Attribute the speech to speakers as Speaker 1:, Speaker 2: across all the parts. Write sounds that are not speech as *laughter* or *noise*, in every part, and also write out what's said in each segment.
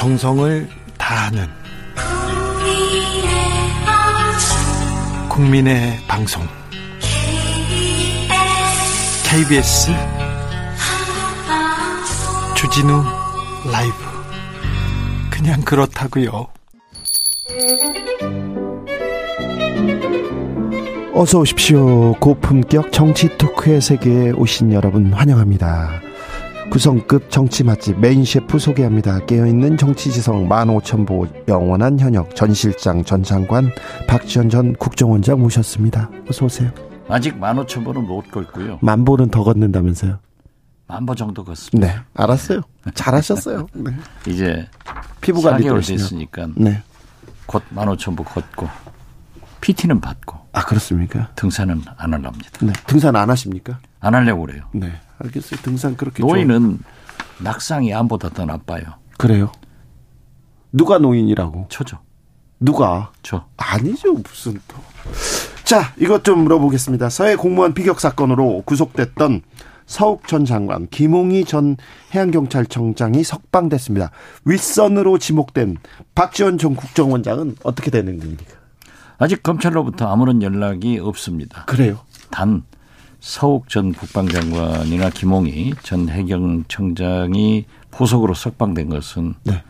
Speaker 1: 정성을 다하는 국민의 방송 KBS 주진우 라이브 그냥 그렇다고요. 어서 오십시오. 고품격 정치 토크의 세계에 오신 여러분 환영합니다. 구성급 정치 맛집 메인 셰프 소개합니다. 깨어있는 정치지성 15,000보 영원한 현역 전 실장 전 장관 박지원 전 국정원장 모셨습니다. 어서 오세요.
Speaker 2: 아직 15,000보는 못 걷고요.
Speaker 1: 만 보는 더 걷는다면서요?
Speaker 2: 만보 정도 걷습니다.
Speaker 1: 네, 알았어요. 잘하셨어요. *laughs* 네.
Speaker 2: 이제
Speaker 1: 피부 관리
Speaker 2: 4개월 됐으니까
Speaker 1: 네.
Speaker 2: 곧 15,000보 걷고 PT는 받고
Speaker 1: 아 그렇습니까?
Speaker 2: 등산은 안 하랍니다.
Speaker 1: 네. 등산 안 하십니까?
Speaker 2: 안 하려고 그래요.
Speaker 1: 네, 알겠어요. 등산 그렇게
Speaker 2: 노인은 좋아. 낙상이 암보다 더 나빠요.
Speaker 1: 그래요? 누가 노인이라고?
Speaker 2: 저죠.
Speaker 1: 누가?
Speaker 2: 저.
Speaker 1: 아니죠. 무슨 또. 자, 이것 좀 물어보겠습니다. 서해 공무원 비격 사건으로 구속됐던 서욱 전 장관, 김홍희 전 해양경찰청장이 석방됐습니다. 윗선으로 지목된 박지원 전 국정원장은 어떻게 되는 겁니까?
Speaker 2: 아직 검찰로부터 아무런 연락이 없습니다.
Speaker 1: 그래요?
Speaker 2: 단 서욱 전 국방장관이나 김홍희 전 해경청장이 보석으로 석방된 것은
Speaker 1: 네.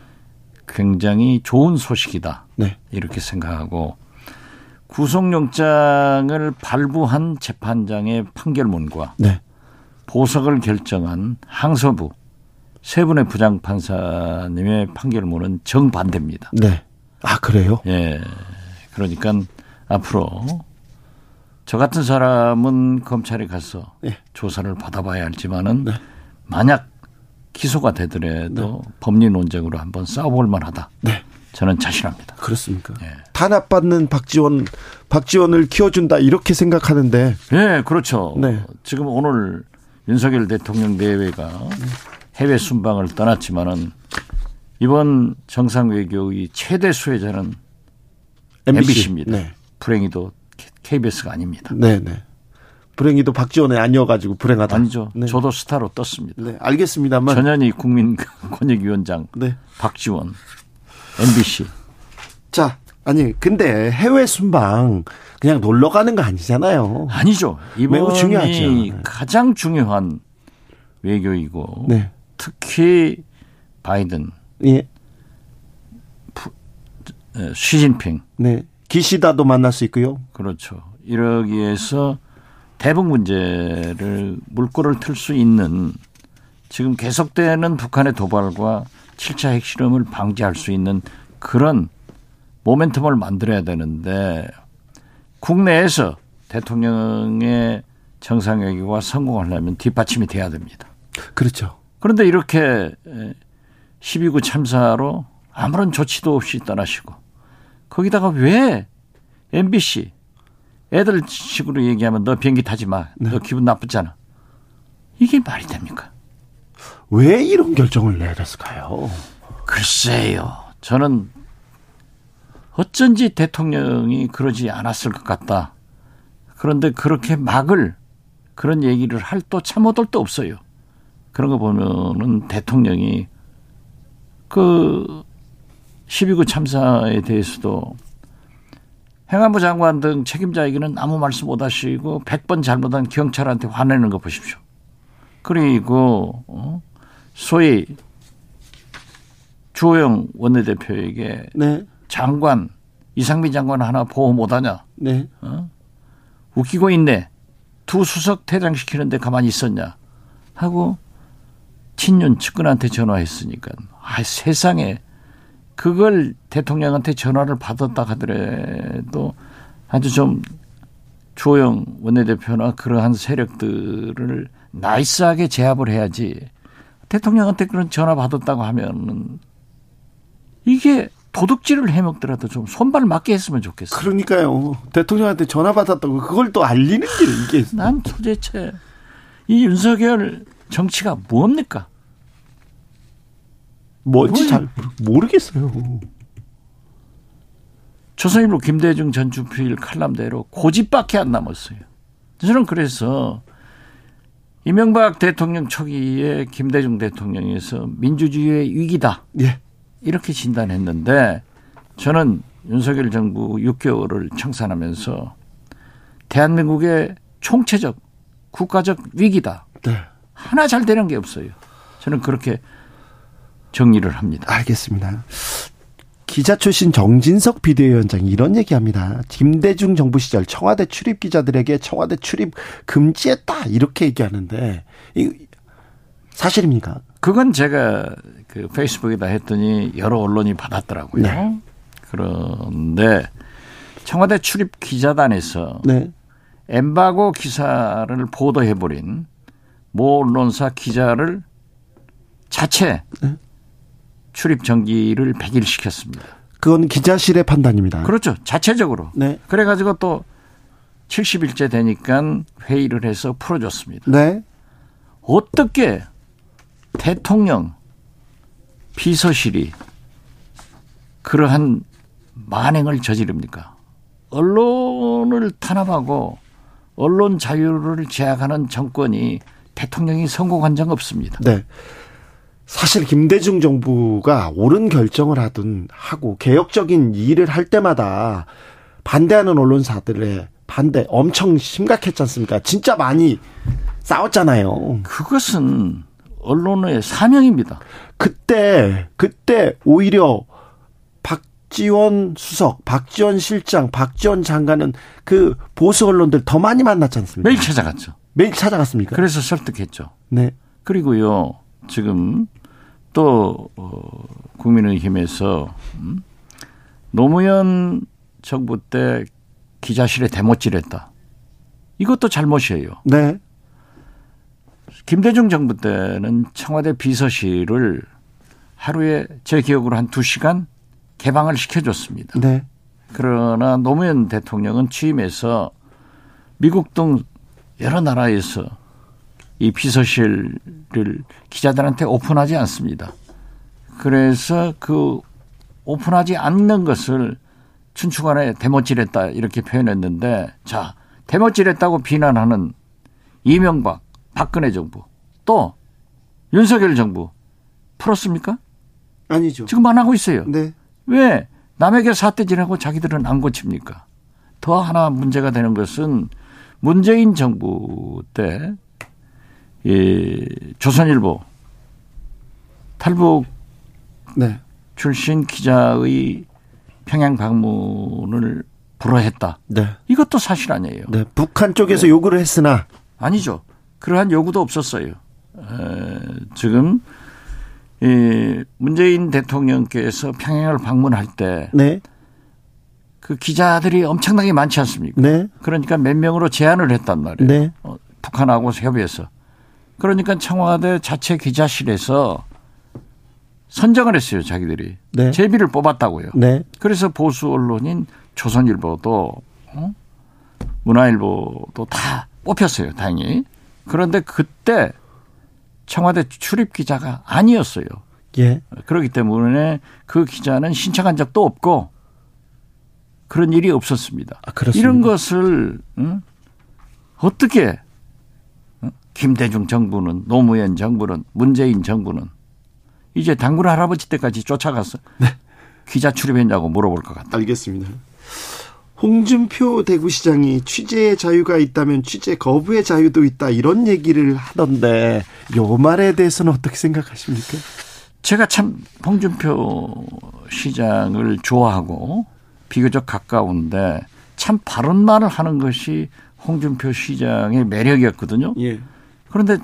Speaker 2: 굉장히 좋은 소식이다.
Speaker 1: 네.
Speaker 2: 이렇게 생각하고 구속영장을 발부한 재판장의 판결문과
Speaker 1: 네.
Speaker 2: 보석을 결정한 항소부 세 분의 부장판사님의 판결문은 정반대입니다.
Speaker 1: 네. 아, 그래요?
Speaker 2: 예. 그러니까 앞으로 저 같은 사람은 검찰에 가서
Speaker 1: 네.
Speaker 2: 조사를 받아봐야 할지만은
Speaker 1: 네.
Speaker 2: 만약 기소가 되더라도
Speaker 1: 네.
Speaker 2: 법리 논쟁으로 한번 싸워볼 만하다.
Speaker 1: 네.
Speaker 2: 저는 자신합니다.
Speaker 1: 그렇습니까?
Speaker 2: 예.
Speaker 1: 탄압받는 박지원, 박지원을 키워준다 이렇게 생각하는데.
Speaker 2: 예, 그렇죠.
Speaker 1: 네.
Speaker 2: 지금 오늘 윤석열 대통령 내외가 해외 순방을 떠났지만은 이번 정상 외교의 최대 수혜자는
Speaker 1: MBC.
Speaker 2: MBC. 입니다
Speaker 1: 네.
Speaker 2: 불행히도 KBS가 아닙니다.
Speaker 1: 네, 네. 불행히도 박지원이 아니어가지고 불행하다.
Speaker 2: 아니죠.
Speaker 1: 네.
Speaker 2: 저도 스타로 떴습니다.
Speaker 1: 네, 알겠습니다만.
Speaker 2: 전현희 국민권익위원장, *laughs*
Speaker 1: 네.
Speaker 2: 박지원, MBC.
Speaker 1: 자, 아니, 근데 해외 순방 그냥 놀러 가는 거 아니잖아요.
Speaker 2: 아니죠.
Speaker 1: 매우 중요하죠.
Speaker 2: 가장 중요한 외교이고
Speaker 1: 네.
Speaker 2: 특히 바이든,
Speaker 1: 예.
Speaker 2: 에, 시진핑
Speaker 1: 네. 기시다도 만날 수 있고요.
Speaker 2: 그렇죠. 이러기 위해서 대북 문제를 물꼬를 틀 수 있는 지금 계속되는 북한의 도발과 7차 핵실험을 방지할 수 있는 그런 모멘텀을 만들어야 되는데 국내에서 대통령의 정상회의가 성공하려면 뒷받침이 돼야 됩니다.
Speaker 1: 그렇죠.
Speaker 2: 그런데 이렇게 12구 참사로 아무런 조치도 없이 떠나시고 거기다가 왜 MBC 애들 식으로 얘기하면 너 비행기 타지 마. 너 기분 나쁘잖아. 이게 말이 됩니까?
Speaker 1: 왜 이런 결정을 내렸을까요?
Speaker 2: 글쎄요. 저는 어쩐지 대통령이 그러지 않았을 것 같다. 그런데 그렇게 막을 그런 얘기를 할 또 참호들도 없어요. 그런 거 보면은 대통령이 그 12구 참사에 대해서도 행안부 장관 등 책임자에게는 아무 말씀 못 하시고 100번 잘못한 경찰한테 화내는 거 보십시오. 그리고 어? 소위 주호영 원내대표에게
Speaker 1: 네.
Speaker 2: 장관 이상민 장관 하나 보호 못하냐?
Speaker 1: 네.
Speaker 2: 어? 웃기고 있네. 두 수석 퇴장시키는데 가만히 있었냐? 하고 친윤 측근한테 전화했으니까 아 세상에 그걸 대통령한테 전화를 받았다 하더라도 아주 좀 주호영 원내대표나 그러한 세력들을 나이스하게 제압을 해야지 대통령한테 그런 전화 받았다고 하면은 이게 도둑질을 해먹더라도 좀 손발 맞게 했으면 좋겠어요.
Speaker 1: 그러니까요. 대통령한테 전화 받았다고 그걸 또 알리는 게 이게.
Speaker 2: 난 도대체 이 윤석열 정치가 뭡니까?
Speaker 1: 뭔지
Speaker 2: 뭘.
Speaker 1: 잘 모르겠어요.
Speaker 2: 조선일보 김대중 전 주필 칼럼대로 고집밖에 안 남았어요. 저는 그래서 이명박 대통령 초기에 김대중 대통령에서 민주주의의 위기다.
Speaker 1: 예.
Speaker 2: 이렇게 진단했는데 저는 윤석열 정부 6개월을 청산하면서 대한민국의 총체적 국가적 위기다.
Speaker 1: 네.
Speaker 2: 하나 잘 되는 게 없어요. 저는 그렇게 정리를 합니다.
Speaker 1: 알겠습니다. 기자 출신 정진석 비대위원장이 이런 얘기합니다. 김대중 정부 시절 청와대 출입 기자들에게 청와대 출입 금지했다 이렇게 얘기하는데 이 사실입니까?
Speaker 2: 그건 제가 그 페이스북에다 했더니 여러 언론이 받았더라고요.
Speaker 1: 네.
Speaker 2: 그런데 청와대 출입 기자단에서
Speaker 1: 네.
Speaker 2: 엠바고 기사를 보도해버린 모 언론사 기자를 자체
Speaker 1: 네.
Speaker 2: 출입 정지를 100일 시켰습니다.
Speaker 1: 그건 기자실의 판단입니다.
Speaker 2: 그렇죠. 자체적으로.
Speaker 1: 네.
Speaker 2: 그래가지고 또 70일째 되니까 회의를 해서 풀어줬습니다.
Speaker 1: 네.
Speaker 2: 어떻게 대통령 비서실이 그러한 만행을 저지릅니까? 언론을 탄압하고 언론 자유를 제약하는 정권이 대통령이 성공한 적 없습니다.
Speaker 1: 네. 사실 김대중 정부가 옳은 결정을 하든 하고 개혁적인 일을 할 때마다 반대하는 언론사들의 반대 엄청 심각했지 않습니까? 진짜 많이 싸웠잖아요.
Speaker 2: 그것은 언론의 사명입니다.
Speaker 1: 그때 그때 오히려 박지원 수석, 박지원 실장, 박지원 장관은 그 보수 언론들 더 많이 만났지 않습니까?
Speaker 2: 매일 찾아갔죠.
Speaker 1: 매일 찾아갔습니까?
Speaker 2: 그래서 설득했죠.
Speaker 1: 네.
Speaker 2: 그리고요, 지금 또, 어, 국민의힘에서, 음? 노무현 정부 때 기자실에 대못질했다. 이것도 잘못이에요.
Speaker 1: 네.
Speaker 2: 김대중 정부 때는 청와대 비서실을 하루에 제 기억으로 한두 시간 개방을 시켜줬습니다.
Speaker 1: 네.
Speaker 2: 그러나 노무현 대통령은 취임해서 미국 등 여러 나라에서 이 비서실을 기자들한테 오픈하지 않습니다. 그래서 그 오픈하지 않는 것을 춘추관에 대못질했다 이렇게 표현했는데 자 대못질했다고 비난하는 이명박 박근혜 정부 또 윤석열 정부 풀었습니까?
Speaker 1: 아니죠.
Speaker 2: 지금 안 하고 있어요.
Speaker 1: 네.
Speaker 2: 왜 남에게 사태질하고 자기들은 안 고칩니까? 더 하나 문제가 되는 것은 문재인 정부 때 이 조선일보 탈북
Speaker 1: 네.
Speaker 2: 출신 기자의 평양 방문을 불허했다.
Speaker 1: 네.
Speaker 2: 이것도 사실 아니에요.
Speaker 1: 네. 북한 쪽에서 요구를 했으나
Speaker 2: 아니죠. 그러한 요구도 없었어요. 에, 지금 이 문재인 대통령께서 평양을 방문할 때
Speaker 1: 네.
Speaker 2: 그 기자들이 엄청나게 많지 않습니까?
Speaker 1: 네.
Speaker 2: 그러니까 몇 명으로 제한을 했단 말이에요.
Speaker 1: 네.
Speaker 2: 어, 북한하고 협의해서. 그러니까 청와대 자체 기자실에서 선정을 했어요, 자기들이.
Speaker 1: 네.
Speaker 2: 제비를 뽑았다고요.
Speaker 1: 네.
Speaker 2: 그래서 보수 언론인 조선일보도 어? 문화일보도 다 뽑혔어요, 다행히. 그런데 그때 청와대 출입 기자가 아니었어요.
Speaker 1: 예.
Speaker 2: 그렇기 때문에 그 기자는 신청한 적도 없고 그런 일이 없었습니다.
Speaker 1: 아, 그렇습니다.
Speaker 2: 이런 것을 응? 어떻게 응? 김대중 정부는 노무현 정부는 문재인 정부는 이제 당군 할아버지 때까지 쫓아가서
Speaker 1: 네.
Speaker 2: 기자 출입했냐고 물어볼 것 같다.
Speaker 1: 알겠습니다. 홍준표 대구시장이 취재의 자유가 있다면 취재 거부의 자유도 있다 이런 얘기를 하던데 요 말에 대해서는 어떻게 생각하십니까?
Speaker 2: 제가 참 홍준표 시장을 좋아하고 비교적 가까운데 참 바른 말을 하는 것이 홍준표 시장의 매력이었거든요.
Speaker 1: 예.
Speaker 2: 그런데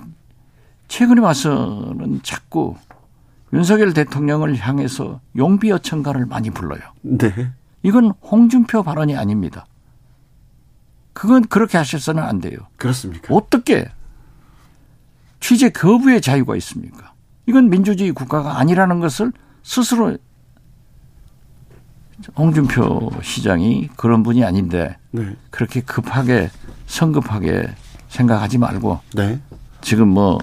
Speaker 2: 최근에 와서는 자꾸 윤석열 대통령을 향해서 용비 어천가를 많이 불러요.
Speaker 1: 네.
Speaker 2: 이건 홍준표 발언이 아닙니다. 그건 그렇게 하셔서는 안 돼요.
Speaker 1: 그렇습니까?
Speaker 2: 어떻게 취재 거부의 자유가 있습니까? 이건 민주주의 국가가 아니라는 것을 스스로 홍준표 시장이 그런 분이 아닌데
Speaker 1: 네.
Speaker 2: 그렇게 급하게 성급하게 생각하지 말고
Speaker 1: 네.
Speaker 2: 지금 뭐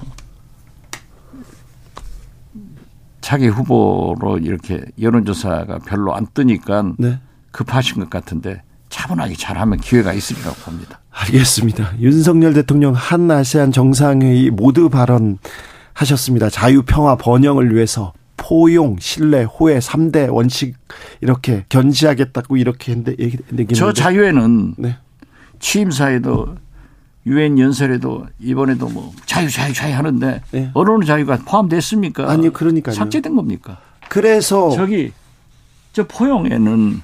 Speaker 2: 차기 후보로 이렇게 여론조사가 별로 안 뜨니까
Speaker 1: 네.
Speaker 2: 급하신 것 같은데 차분하게 잘하면 기회가 있으리라고 봅니다.
Speaker 1: 알겠습니다. 윤석열 대통령 한 아세안 정상회의 모두 발언 하셨습니다. 자유, 평화, 번영을 위해서 포용, 신뢰, 호혜 3대 원칙 이렇게 견지하겠다고 이렇게 했는데
Speaker 2: 저 자유에는
Speaker 1: 네.
Speaker 2: 취임사에도 유엔 연설에도 이번에도 뭐 자유 자유 자유 하는데
Speaker 1: 네.
Speaker 2: 언론의 자유가 포함됐습니까?
Speaker 1: 아니요, 그러니까요.
Speaker 2: 삭제된 겁니까?
Speaker 1: 그래서
Speaker 2: 저기 저 포용에는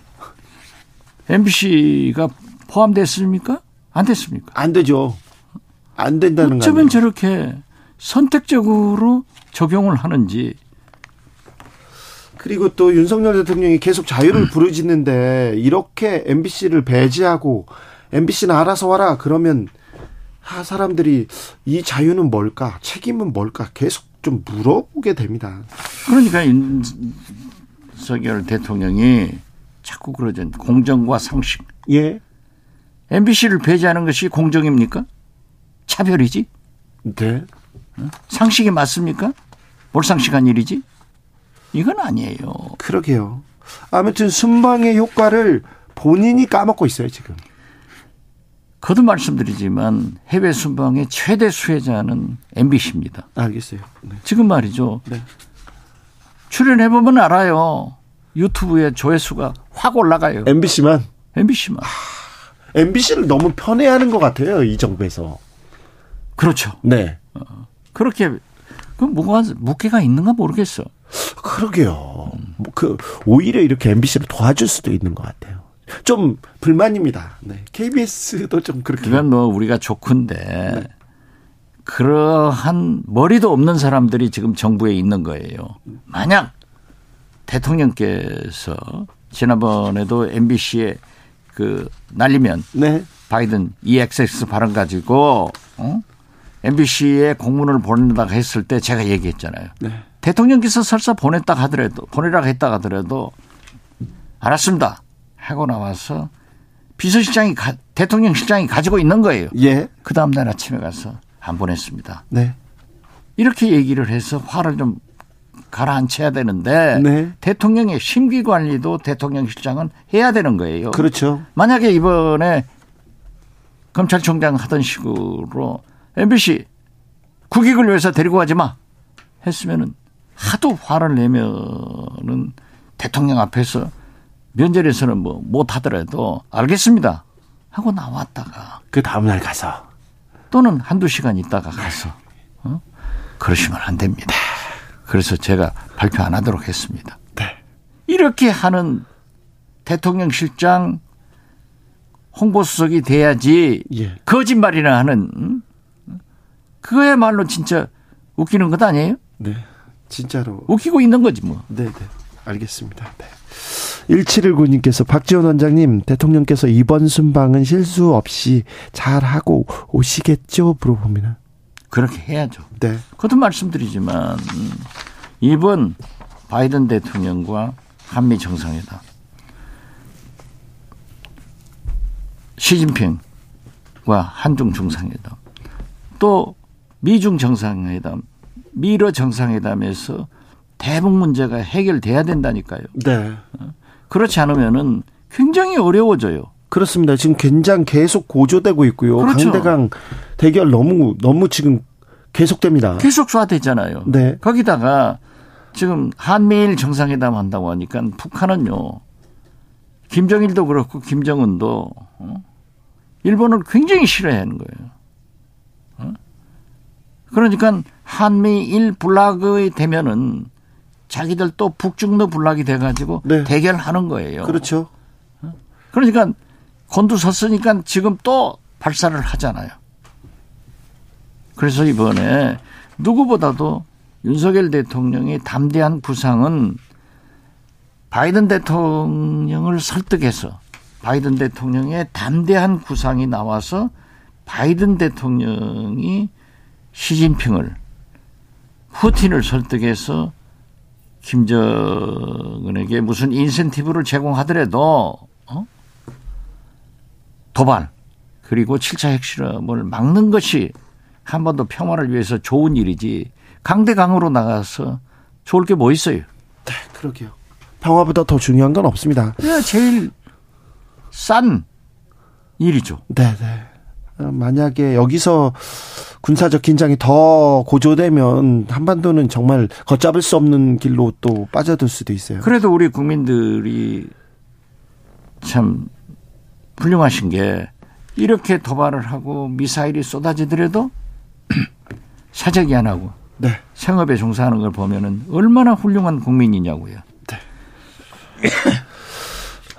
Speaker 2: MBC가 포함됐습니까? 안 됐습니까?
Speaker 1: 안 되죠. 안 된다는 거예요.
Speaker 2: 어쩌면 저렇게 선택적으로 적용을 하는지
Speaker 1: 그리고 또 윤석열 대통령이 계속 자유를 부르짖는데 이렇게 MBC를 배제하고 MBC는 알아서 와라 그러면 아, 사람들이 이 자유는 뭘까 책임은 뭘까 계속 좀 물어보게 됩니다.
Speaker 2: 그러니까 윤석열 대통령이 자꾸 그러죠. 공정과 상식.
Speaker 1: 예.
Speaker 2: MBC를 배제하는 것이 공정입니까? 차별이지?
Speaker 1: 네.
Speaker 2: 상식이 맞습니까? 몰상식한 일이지? 이건 아니에요.
Speaker 1: 그러게요. 아무튼 순방의 효과를 본인이 까먹고 있어요 지금.
Speaker 2: 거듭 말씀드리지만 해외 순방의 최대 수혜자는 MBC입니다.
Speaker 1: 알겠어요. 네.
Speaker 2: 지금 말이죠.
Speaker 1: 네.
Speaker 2: 출연해보면 알아요. 유튜브에 조회수가 확 올라가요.
Speaker 1: MBC만
Speaker 2: MBC만.
Speaker 1: MBC를 너무 편애하는 것 같아요 이 정부에서.
Speaker 2: 그렇죠.
Speaker 1: 네.
Speaker 2: 그렇게 그 뭐가 무게가 있는가 모르겠어.
Speaker 1: 그러게요. 뭐그 오히려 이렇게 MBC를 도와줄 수도 있는 것 같아요. 좀 불만입니다. 네. KBS도 좀 그렇게.
Speaker 2: 그건 뭐 우리가 좋군데 그러한 머리도 없는 사람들이 지금 정부에 있는 거예요. 만약 대통령께서 지난번에도 MBC에 그 날리면
Speaker 1: 네.
Speaker 2: 바이든 EXX 발언 가지고 어? MBC에 공문을 보낸다고 했을 때 제가 얘기했잖아요.
Speaker 1: 네.
Speaker 2: 대통령께서 설사 보냈다 하더라도 보내라고 했다 하더라도 알았습니다 하고 나와서 비서실장이 가, 대통령 실장이 가지고 있는 거예요.
Speaker 1: 예.
Speaker 2: 그 다음 날 아침에 가서 안 보냈습니다.
Speaker 1: 네.
Speaker 2: 이렇게 얘기를 해서 화를 좀 가라앉혀야 되는데
Speaker 1: 네.
Speaker 2: 대통령의 심기 관리도 대통령 실장은 해야 되는 거예요.
Speaker 1: 그렇죠.
Speaker 2: 만약에 이번에 검찰총장 하던 식으로 MBC 국익을 위해서 데리고 가지 마 했으면은 하도 화를 내면은 대통령 앞에서 면전에서는 뭐 못하더라도 알겠습니다 하고 나왔다가
Speaker 1: 그 다음날 가서.
Speaker 2: 또는 한두 시간 있다가 가서 어? 그러시면 안 됩니다. 그래서 제가 발표 안 하도록 했습니다.
Speaker 1: 네.
Speaker 2: 이렇게 하는 대통령 실장 홍보수석이 돼야지
Speaker 1: 예.
Speaker 2: 거짓말이나 하는 음? 그거야말로 진짜 웃기는 것 아니에요?
Speaker 1: 네. 진짜로.
Speaker 2: 웃기고 있는 거지 뭐.
Speaker 1: 네, 네. 알겠습니다. 네. 1719님께서 박지원 원장님, 대통령께서 이번 순방은 실수 없이 잘 하고 오시겠죠? 물어봅니다.
Speaker 2: 그렇게 해야죠.
Speaker 1: 네.
Speaker 2: 그것도 말씀드리지만 음, 이번 바이든 대통령과 한미 정상회담 시진핑과 한중 정상회담 또 미중 정상회담 미러 정상회담에서 대북 문제가 해결돼야 된다니까요.
Speaker 1: 네.
Speaker 2: 그렇지 않으면은 굉장히 어려워져요.
Speaker 1: 그렇습니다. 지금 긴장 계속 고조되고 있고요.
Speaker 2: 그렇죠.
Speaker 1: 강대강 대결 너무 너무 지금 계속됩니다.
Speaker 2: 계속 쏴대잖아요.
Speaker 1: 네.
Speaker 2: 거기다가 지금 한미일 정상회담 한다고 하니까 북한은요. 김정일도 그렇고 김정은도 어? 일본을 굉장히 싫어하는 거예요. 어? 그러니까 한미일 불락이 되면은 자기들 또 북중로 불락이 돼가지고
Speaker 1: 네.
Speaker 2: 대결하는 거예요.
Speaker 1: 그렇죠.
Speaker 2: 그러니까 곤두섰으니까 지금 또 발사를 하잖아요. 그래서 이번에 누구보다도 윤석열 대통령의 담대한 구상은 바이든 대통령을 설득해서 바이든 대통령의 담대한 구상이 나와서 바이든 대통령이 시진핑을 푸틴을 설득해서 김정은에게 무슨 인센티브를 제공하더라도 어? 도발 그리고 7차 핵실험을 막는 것이 한 번 더 평화를 위해서 좋은 일이지 강대강으로 나가서 좋을 게 뭐 있어요?
Speaker 1: 네, 그러게요. 평화보다 더 중요한 건 없습니다.
Speaker 2: 그게 제일 싼 일이죠.
Speaker 1: 네, 네. 어, 만약에 여기서 군사적 긴장이 더 고조되면 한반도는 정말 걷잡을 수 없는 길로 또 빠져들 수도 있어요.
Speaker 2: 그래도 우리 국민들이 참 훌륭하신 게 이렇게 도발을 하고 미사일이 쏟아지더라도 *clears throat* 사적이 안 하고
Speaker 1: 네.
Speaker 2: 생업에 종사하는 걸 보면은 얼마나 훌륭한 국민이냐고요. *clears throat*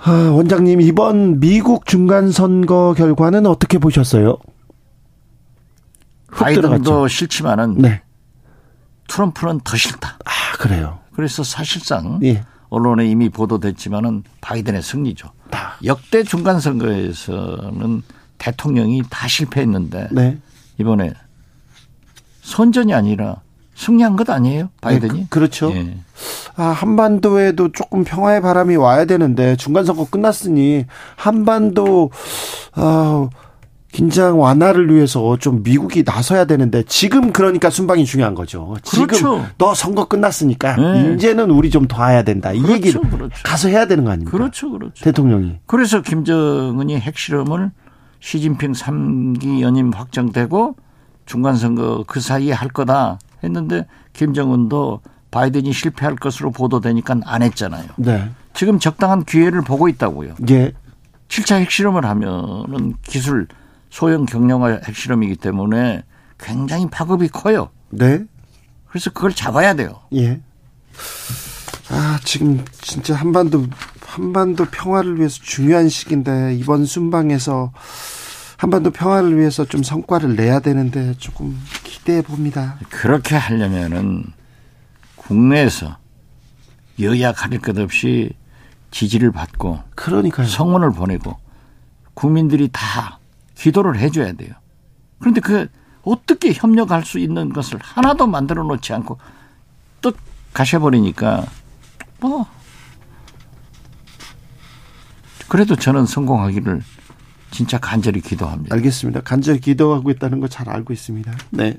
Speaker 1: 아, 원장님 이번 미국 중간 선거 결과는 어떻게 보셨어요? 훅
Speaker 2: 바이든도. 싫지만은
Speaker 1: 네.
Speaker 2: 트럼프는 더 싫다.
Speaker 1: 아 그래요.
Speaker 2: 그래서 사실상
Speaker 1: 예.
Speaker 2: 언론에 이미 보도됐지만은 바이든의 승리죠.
Speaker 1: 다.
Speaker 2: 역대 중간 선거에서는 대통령이 다 실패했는데
Speaker 1: 네.
Speaker 2: 이번에 선전이 아니라 승리한 것 아니에요? 바이든이?
Speaker 1: 네, 그, 그렇죠.
Speaker 2: 예.
Speaker 1: 아, 한반도에도 조금 평화의 바람이 와야 되는데 중간 선거 끝났으니 한반도 아, 긴장 완화를 위해서 좀 미국이 나서야 되는데 지금 그러니까 순방이 중요한 거죠. 지금
Speaker 2: 그렇죠.
Speaker 1: 너 선거 끝났으니까
Speaker 2: 네.
Speaker 1: 이제는 우리 좀 도와야 된다. 이
Speaker 2: 그렇죠,
Speaker 1: 얘기를
Speaker 2: 그렇죠.
Speaker 1: 가서 해야 되는 거 아닙니까?
Speaker 2: 그렇죠, 그렇죠.
Speaker 1: 대통령이.
Speaker 2: 그래서 김정은이 핵실험을 시진핑 3기 연임 확정되고 중간선거 그 사이에 할 거다 했는데 김정은도 바이든이 실패할 것으로 보도되니까 안 했잖아요.
Speaker 1: 네.
Speaker 2: 지금 적당한 기회를 보고 있다고요.
Speaker 1: 예.
Speaker 2: 7차 핵실험을 하면은 기술 소형 경량화 핵실험이기 때문에 굉장히 파급이 커요.
Speaker 1: 네.
Speaker 2: 그래서 그걸 잡아야 돼요.
Speaker 1: 예. 아, 지금 진짜 한반도, 한반도 평화를 위해서 중요한 시기인데, 이번 순방에서 한반도 평화를 위해서 좀 성과를 내야 되는데, 조금 기대해 봅니다.
Speaker 2: 그렇게 하려면은 국내에서 여야 가릴 것 없이 지지를 받고
Speaker 1: 그러니까요.
Speaker 2: 성원을 보내고 국민들이 다 기도를 해줘야 돼요. 그런데 그 어떻게 협력할 수 있는 것을 하나도 만들어 놓지 않고 또 가셔버리니까 뭐 그래도 저는 성공하기를 진짜 간절히 기도합니다.
Speaker 1: 알겠습니다. 간절히 기도하고 있다는 거 잘 알고 있습니다. 네.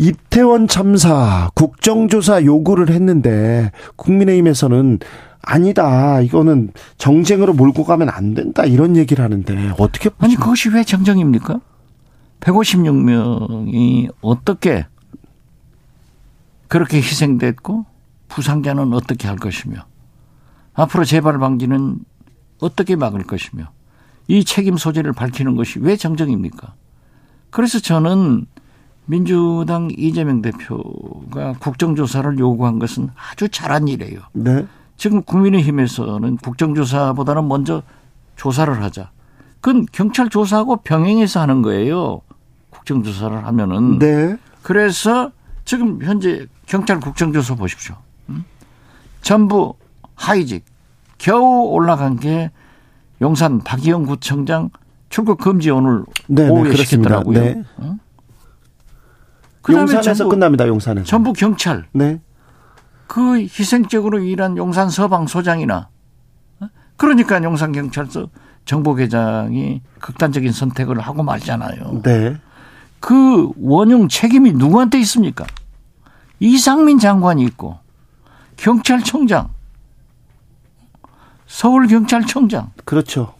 Speaker 1: 이태원 참사 국정조사 요구를 했는데 국민의힘에서는 아니다. 이거는 정쟁으로 몰고 가면 안 된다. 이런 얘기를 하는데 어떻게
Speaker 2: 아니
Speaker 1: 보십니까?
Speaker 2: 그것이 왜 정정입니까? 156명이 어떻게 그렇게 희생됐고 부상자는 어떻게 할 것이며 앞으로 재발 방지는 어떻게 막을 것이며 이 책임 소재를 밝히는 것이 왜 정정입니까? 그래서 저는 민주당 이재명 대표가 국정조사를 요구한 것은 아주 잘한 일이에요.
Speaker 1: 네.
Speaker 2: 지금 국민의힘에서는 국정조사보다는 먼저 조사를 하자. 그건 경찰 조사하고 병행해서 하는 거예요. 국정조사를 하면은.
Speaker 1: 네.
Speaker 2: 그래서 지금 현재 경찰 국정조사 보십시오. 음? 전부 하이직. 겨우 올라간 게 용산 박희영 구청장 출국 금지 오늘
Speaker 1: 네, 네,
Speaker 2: 오후에
Speaker 1: 그렇습니다.
Speaker 2: 시켰더라고요.
Speaker 1: 네.
Speaker 2: 어? 그다음에
Speaker 1: 용산에서
Speaker 2: 전부,
Speaker 1: 끝납니다. 용산에서.
Speaker 2: 전부 경찰.
Speaker 1: 네.
Speaker 2: 그 희생적으로 일한 용산 서방 소장이나 어? 그러니까 용산 경찰서 정보계장이 극단적인 선택을 하고 말잖아요.
Speaker 1: 네.
Speaker 2: 그 원흉 책임이 누구한테 있습니까? 이상민 장관이 있고 경찰청장, 서울 경찰청장
Speaker 1: 그렇죠.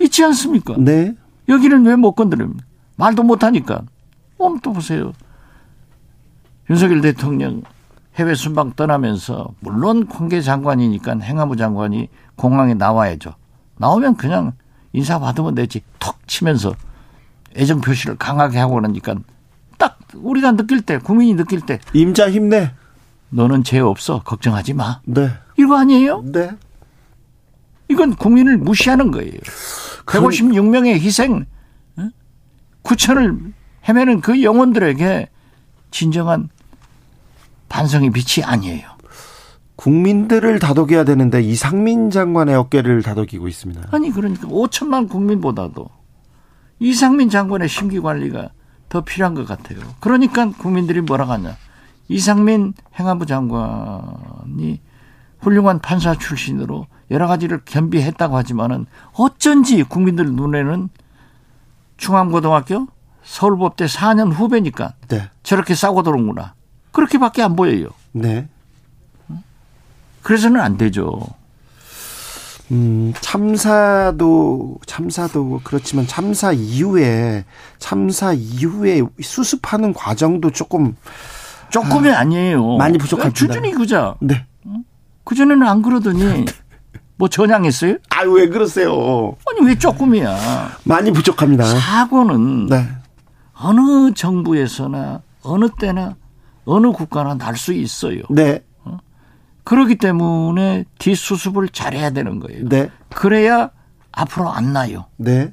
Speaker 2: 있지 않습니까?
Speaker 1: 네.
Speaker 2: 여기는 왜 못 건드립니까? 말도 못 하니까. 오늘 또 보세요. 윤석열 대통령 해외 순방 떠나면서 물론 관계 장관이니까 행안부 장관이 공항에 나와야죠. 나오면 그냥 인사 받으면 되지. 턱 치면서 애정 표시를 강하게 하고 그러니까 딱 우리가 느낄 때 국민이 느낄 때
Speaker 1: 임자 힘내.
Speaker 2: 너는 죄 없어 걱정하지 마.
Speaker 1: 네.
Speaker 2: 이거 아니에요?
Speaker 1: 네.
Speaker 2: 이건 국민을 무시하는 거예요. 156명의 희생, 9천을 헤매는 그 영혼들에게 진정한 반성의 빛이 아니에요.
Speaker 1: 국민들을 다독여야 되는데 이상민 장관의 어깨를 다독이고 있습니다.
Speaker 2: 아니 그러니까 5천만 국민보다도 이상민 장관의 심기 관리가 더 필요한 것 같아요. 그러니까 국민들이 뭐라고 하냐. 이상민 행안부 장관이 훌륭한 판사 출신으로 여러 가지를 겸비했다고 하지만은 어쩐지 국민들 눈에는 중앙고등학교 서울법대 4년 후배니까
Speaker 1: 네.
Speaker 2: 저렇게 싸고 들어오구나. 그렇게밖에 안 보여요.
Speaker 1: 네.
Speaker 2: 그래서는 안 되죠.
Speaker 1: 음, 참사도 참사도 그렇지만 참사 이후에 참사 이후에 수습하는 과정도 조금
Speaker 2: 조금이 아, 니에요
Speaker 1: 많이 부족합니다.
Speaker 2: 주준이 그자.
Speaker 1: 네.
Speaker 2: 그 전에는 안 그러더니 *laughs* 뭐 전향했어요?
Speaker 1: 아유 왜 그러세요?
Speaker 2: 아니 왜 조금이야?
Speaker 1: 많이 부족합니다.
Speaker 2: 사고는 네. 어느 정부에서나 어느 때나 어느 국가나 날 수 있어요.
Speaker 1: 네.
Speaker 2: 그렇기 때문에 뒷수습을 잘해야 되는 거예요.
Speaker 1: 네.
Speaker 2: 그래야 앞으로 안 나요.
Speaker 1: 네.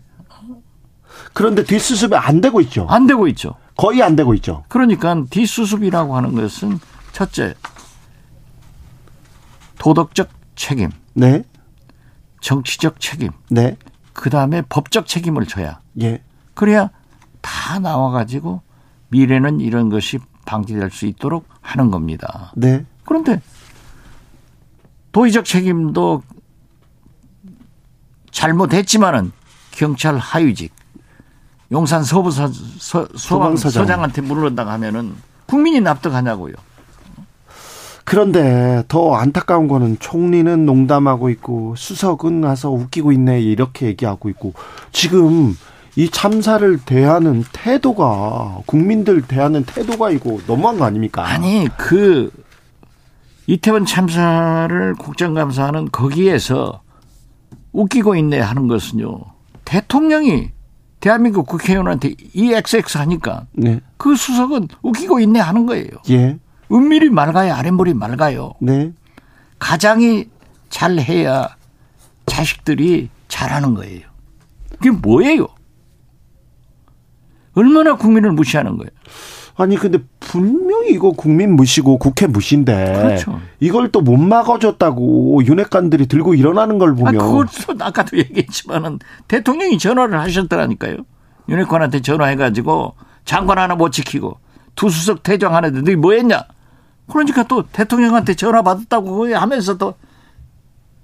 Speaker 1: 그런데 뒷수습이 안 되고 있죠.
Speaker 2: 안 되고 있죠.
Speaker 1: 거의 안 되고 있죠.
Speaker 2: 그러니까 뒷수습이라고 하는 것은 첫째 도덕적 책임.
Speaker 1: 네.
Speaker 2: 정치적 책임.
Speaker 1: 네.
Speaker 2: 그다음에 법적 책임을 져야.
Speaker 1: 예.
Speaker 2: 그래야 다 나와 가지고 미래는 이런 것이 방지될 수 있도록 하는 겁니다.
Speaker 1: 네.
Speaker 2: 그런데 도의적 책임도 잘못했지만은 경찰 하위직 용산 서부 서 서, 소방 서장한테 물어다가 하면은 국민이 납득하냐고요.
Speaker 1: 그런데 더 안타까운 거는 총리는 농담하고 있고 수석은 가서 웃기고 있네 이렇게 얘기하고 있고 지금 이 참사를 대하는 태도가 국민들 대하는 태도가 이거 너무한 거 아닙니까?
Speaker 2: 아니 그 이태원 참사를 국정감사하는 거기에서 웃기고 있네 하는 것은요 대통령이 대한민국 국회의원한테 이 XX 하니까 네. 그 수석은 웃기고 있네 하는 거예요.
Speaker 1: 예.
Speaker 2: 은밀히 맑아야 아랫물이 맑아요.
Speaker 1: 네.
Speaker 2: 가장이 잘해야 자식들이 잘하는 거예요. 그게 뭐예요? 얼마나 국민을 무시하는 거예요?
Speaker 1: 아니 근데 분명히 이거 국민 무시고 국회 무시인데 그렇죠. 이걸 또 못 막아줬다고 윤핵관들이 들고 일어나는 걸 보면
Speaker 2: 아, 그것도 아까도 얘기했지만은 대통령이 전화를 하셨더라니까요. 윤핵관한테 전화해가지고 장관 하나 못 지키고 두 수석 퇴장 하는데 너희 뭐 했냐? 그러니까 또 대통령한테 전화 받았다고 하면서도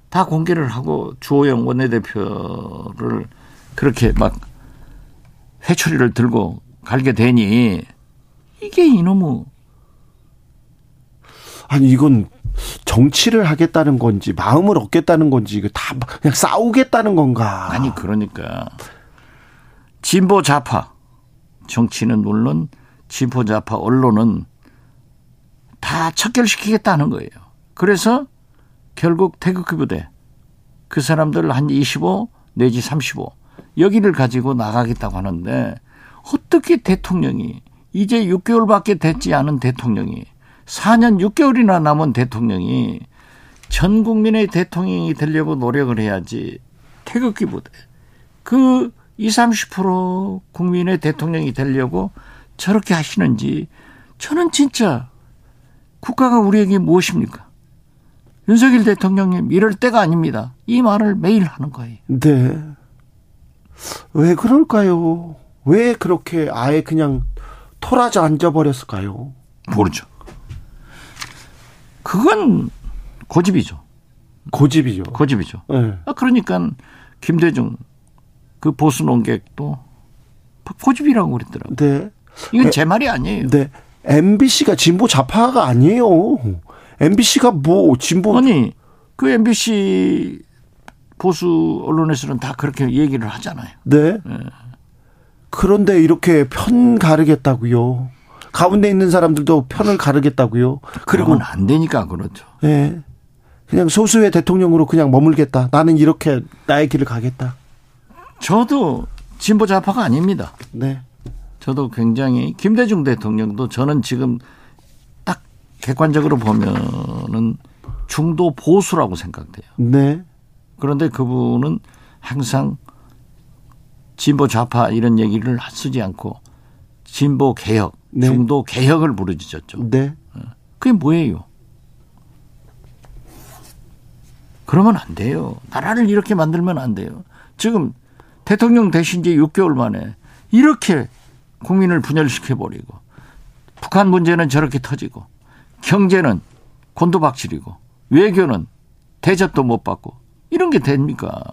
Speaker 2: 다 공개를 하고 주호영 원내대표를 그렇게 막 회초리를 들고 갈게 되니 이게 이놈의
Speaker 1: 아니 이건 정치를 하겠다는 건지 마음을 얻겠다는 건지 이거 다 그냥 싸우겠다는 건가?
Speaker 2: 아니 그러니까 진보 좌파 정치는 물론 진보 좌파 언론은 다 척결시키겠다는 거예요. 그래서 결국 태극기 부대 그 사람들 한 25 내지 35 여기를 가지고 나가겠다고 하는데 어떻게 대통령이 이제 6개월밖에 됐지 않은 대통령이 4년 6개월이나 남은 대통령이 전 국민의 대통령이 되려고 노력을 해야지 태극기 부대 그 20, 30% 국민의 대통령이 되려고 저렇게 하시는지 저는 진짜 국가가 우리에게 무엇입니까? 윤석열 대통령님 이럴 때가 아닙니다. 이 말을 매일 하는 거예요.
Speaker 1: 네. 왜 그럴까요? 왜 그렇게 아예 그냥 토라져 앉아버렸을까요?
Speaker 2: 모르죠. 그건 고집이죠.
Speaker 1: 고집이죠.
Speaker 2: 고집이죠.
Speaker 1: 네.
Speaker 2: 아, 그러니까 김대중 그 보수 농객도 고집이라고 그랬더라고요.
Speaker 1: 네.
Speaker 2: 이건 제 말이 아니에요.
Speaker 1: 네. MBC가 진보 좌파가 아니에요. MBC가 뭐 진보
Speaker 2: 아니 그 MBC 보수 언론에서는 다 그렇게 얘기를 하잖아요.
Speaker 1: 네. 네. 그런데 이렇게 편 가르겠다고요. 가운데 있는 사람들도 편을 가르겠다고요.
Speaker 2: 그리고 안 되니까 그렇죠.
Speaker 1: 네. 그냥 소수의 대통령으로 그냥 머물겠다. 나는 이렇게 나의 길을 가겠다.
Speaker 2: 저도 진보 좌파가 아닙니다.
Speaker 1: 네.
Speaker 2: 저도 굉장히 김대중 대통령도 저는 지금 딱 객관적으로 보면은 중도 보수라고 생각돼요.
Speaker 1: 네.
Speaker 2: 그런데 그분은 항상 진보 좌파 이런 얘기를 쓰지 않고 진보 개혁, 네. 중도 개혁을 부르짖었죠.
Speaker 1: 네.
Speaker 2: 어. 그게 뭐예요? 그러면 안 돼요. 나라를 이렇게 만들면 안 돼요. 지금 대통령 되신 지 6개월 만에 이렇게 국민을 분열시켜버리고 북한 문제는 저렇게 터지고 경제는 곤두박질이고 외교는 대접도 못 받고 이런 게 됩니까?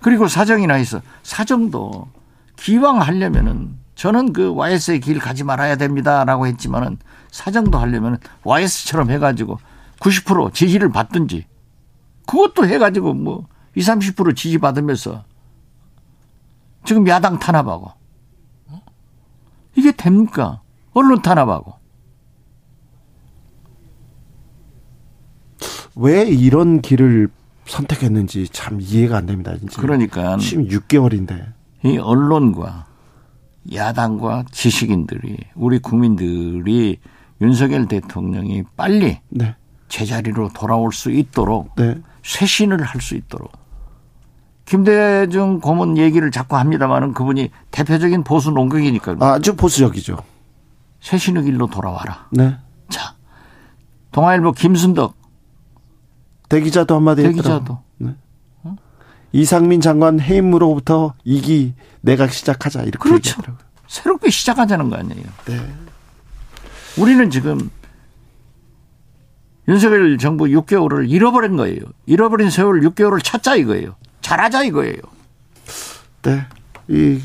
Speaker 2: 그리고 사정이나 해서 사정도 기왕 하려면은 저는 그 YS의 길 가지 말아야 됩니다라고 했지만은 사정도 하려면 YS처럼 해가지고 90% 지지를 받든지 그것도 해가지고 뭐 20, 30% 지지받으면서 지금 야당 탄압하고 이게 됩니까? 언론 탄압하고.
Speaker 1: 왜 이런 길을 선택했는지 참 이해가 안 됩니다. 진짜.
Speaker 2: 그러니까
Speaker 1: 16개월인데
Speaker 2: 이 언론과 야당과 지식인들이 우리 국민들이 윤석열 대통령이 빨리
Speaker 1: 네.
Speaker 2: 제자리로 돌아올 수 있도록
Speaker 1: 네.
Speaker 2: 쇄신을 할 수 있도록 김대중 고문 얘기를 자꾸 합니다마는 그분이 대표적인 보수 농객이니까
Speaker 1: 아주 보수적이죠.
Speaker 2: 쇄신의 길로 돌아와라.
Speaker 1: 네.
Speaker 2: 자, 동아일보 김순덕
Speaker 1: 대기자도 한마디 했더라고요.
Speaker 2: 대기자도
Speaker 1: 이상민 장관 해임으로부터 이기 내각 시작하자 이렇게
Speaker 2: 그렇죠.
Speaker 1: 얘기하더라고요.
Speaker 2: 새롭게 시작하자는 거 아니에요.
Speaker 1: 네.
Speaker 2: 우리는 지금 윤석열 정부 6개월을 잃어버린 거예요. 잃어버린 세월 6개월을 찾자 이거예요. 잘하자 이거예요.
Speaker 1: 네. 이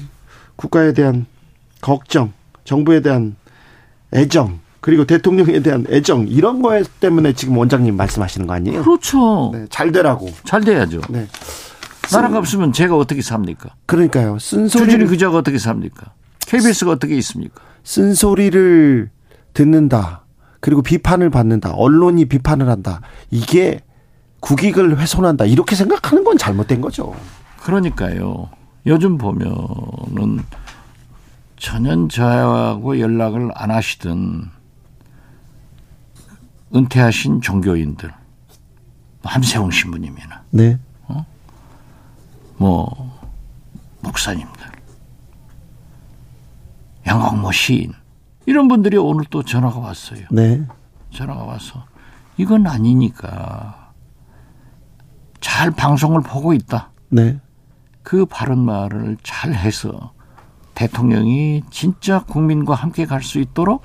Speaker 1: 국가에 대한 걱정, 정부에 대한 애정, 그리고 대통령에 대한 애정 이런 거 때문에 지금 원장님 말씀하시는 거 아니에요?
Speaker 2: 그렇죠.
Speaker 1: 네, 잘 되라고.
Speaker 2: 잘 돼야죠.
Speaker 1: 네.
Speaker 2: 나라가 없으면 제가 어떻게 삽니까?
Speaker 1: 그러니까요.
Speaker 2: 주진이
Speaker 1: 쓴소리 를
Speaker 2: 기자가 어떻게 삽니까? KBS가 어떻게 있습니까?
Speaker 1: 쓴소리를 듣는다. 그리고 비판을 받는다. 언론이 비판을 한다. 이게 국익을 훼손한다. 이렇게 생각하는 건 잘못된 거죠.
Speaker 2: 그러니까요. 요즘 보면은 전혀 저하고 연락을 안 하시던 은퇴하신 종교인들, 함세웅 신부님이나
Speaker 1: 네.
Speaker 2: 뭐 목사님들, 양광모 시인 이런 분들이 오늘 또 전화가 왔어요.
Speaker 1: 네.
Speaker 2: 전화가 와서 이건 아니니까 잘 방송을 보고 있다.
Speaker 1: 네.
Speaker 2: 그 바른 말을 잘 해서 대통령이 진짜 국민과 함께 갈 수 있도록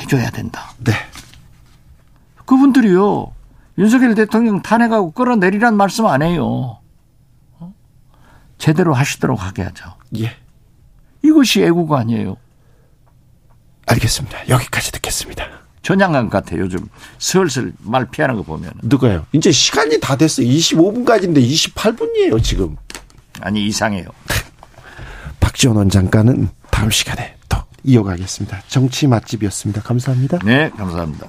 Speaker 2: 해줘야 된다.
Speaker 1: 네.
Speaker 2: 그분들이요. 윤석열 대통령 탄핵하고 끌어내리란 말씀 안 해요. 어? 제대로 하시도록 하게 하죠.
Speaker 1: 예.
Speaker 2: 이것이 애국 아니에요.
Speaker 1: 알겠습니다. 여기까지 듣겠습니다.
Speaker 2: 전향관 같아 요즘 슬슬 말 피하는 거 보면
Speaker 1: 누가요? 이제 시간이 다 됐어요. 25분까지인데 28분이에요, 지금.
Speaker 2: 아니 이상해요. *laughs*
Speaker 1: 박지원 원장과는 다음 시간에 더 이어가겠습니다. 정치 맛집이었습니다. 감사합니다.
Speaker 2: 네 감사합니다.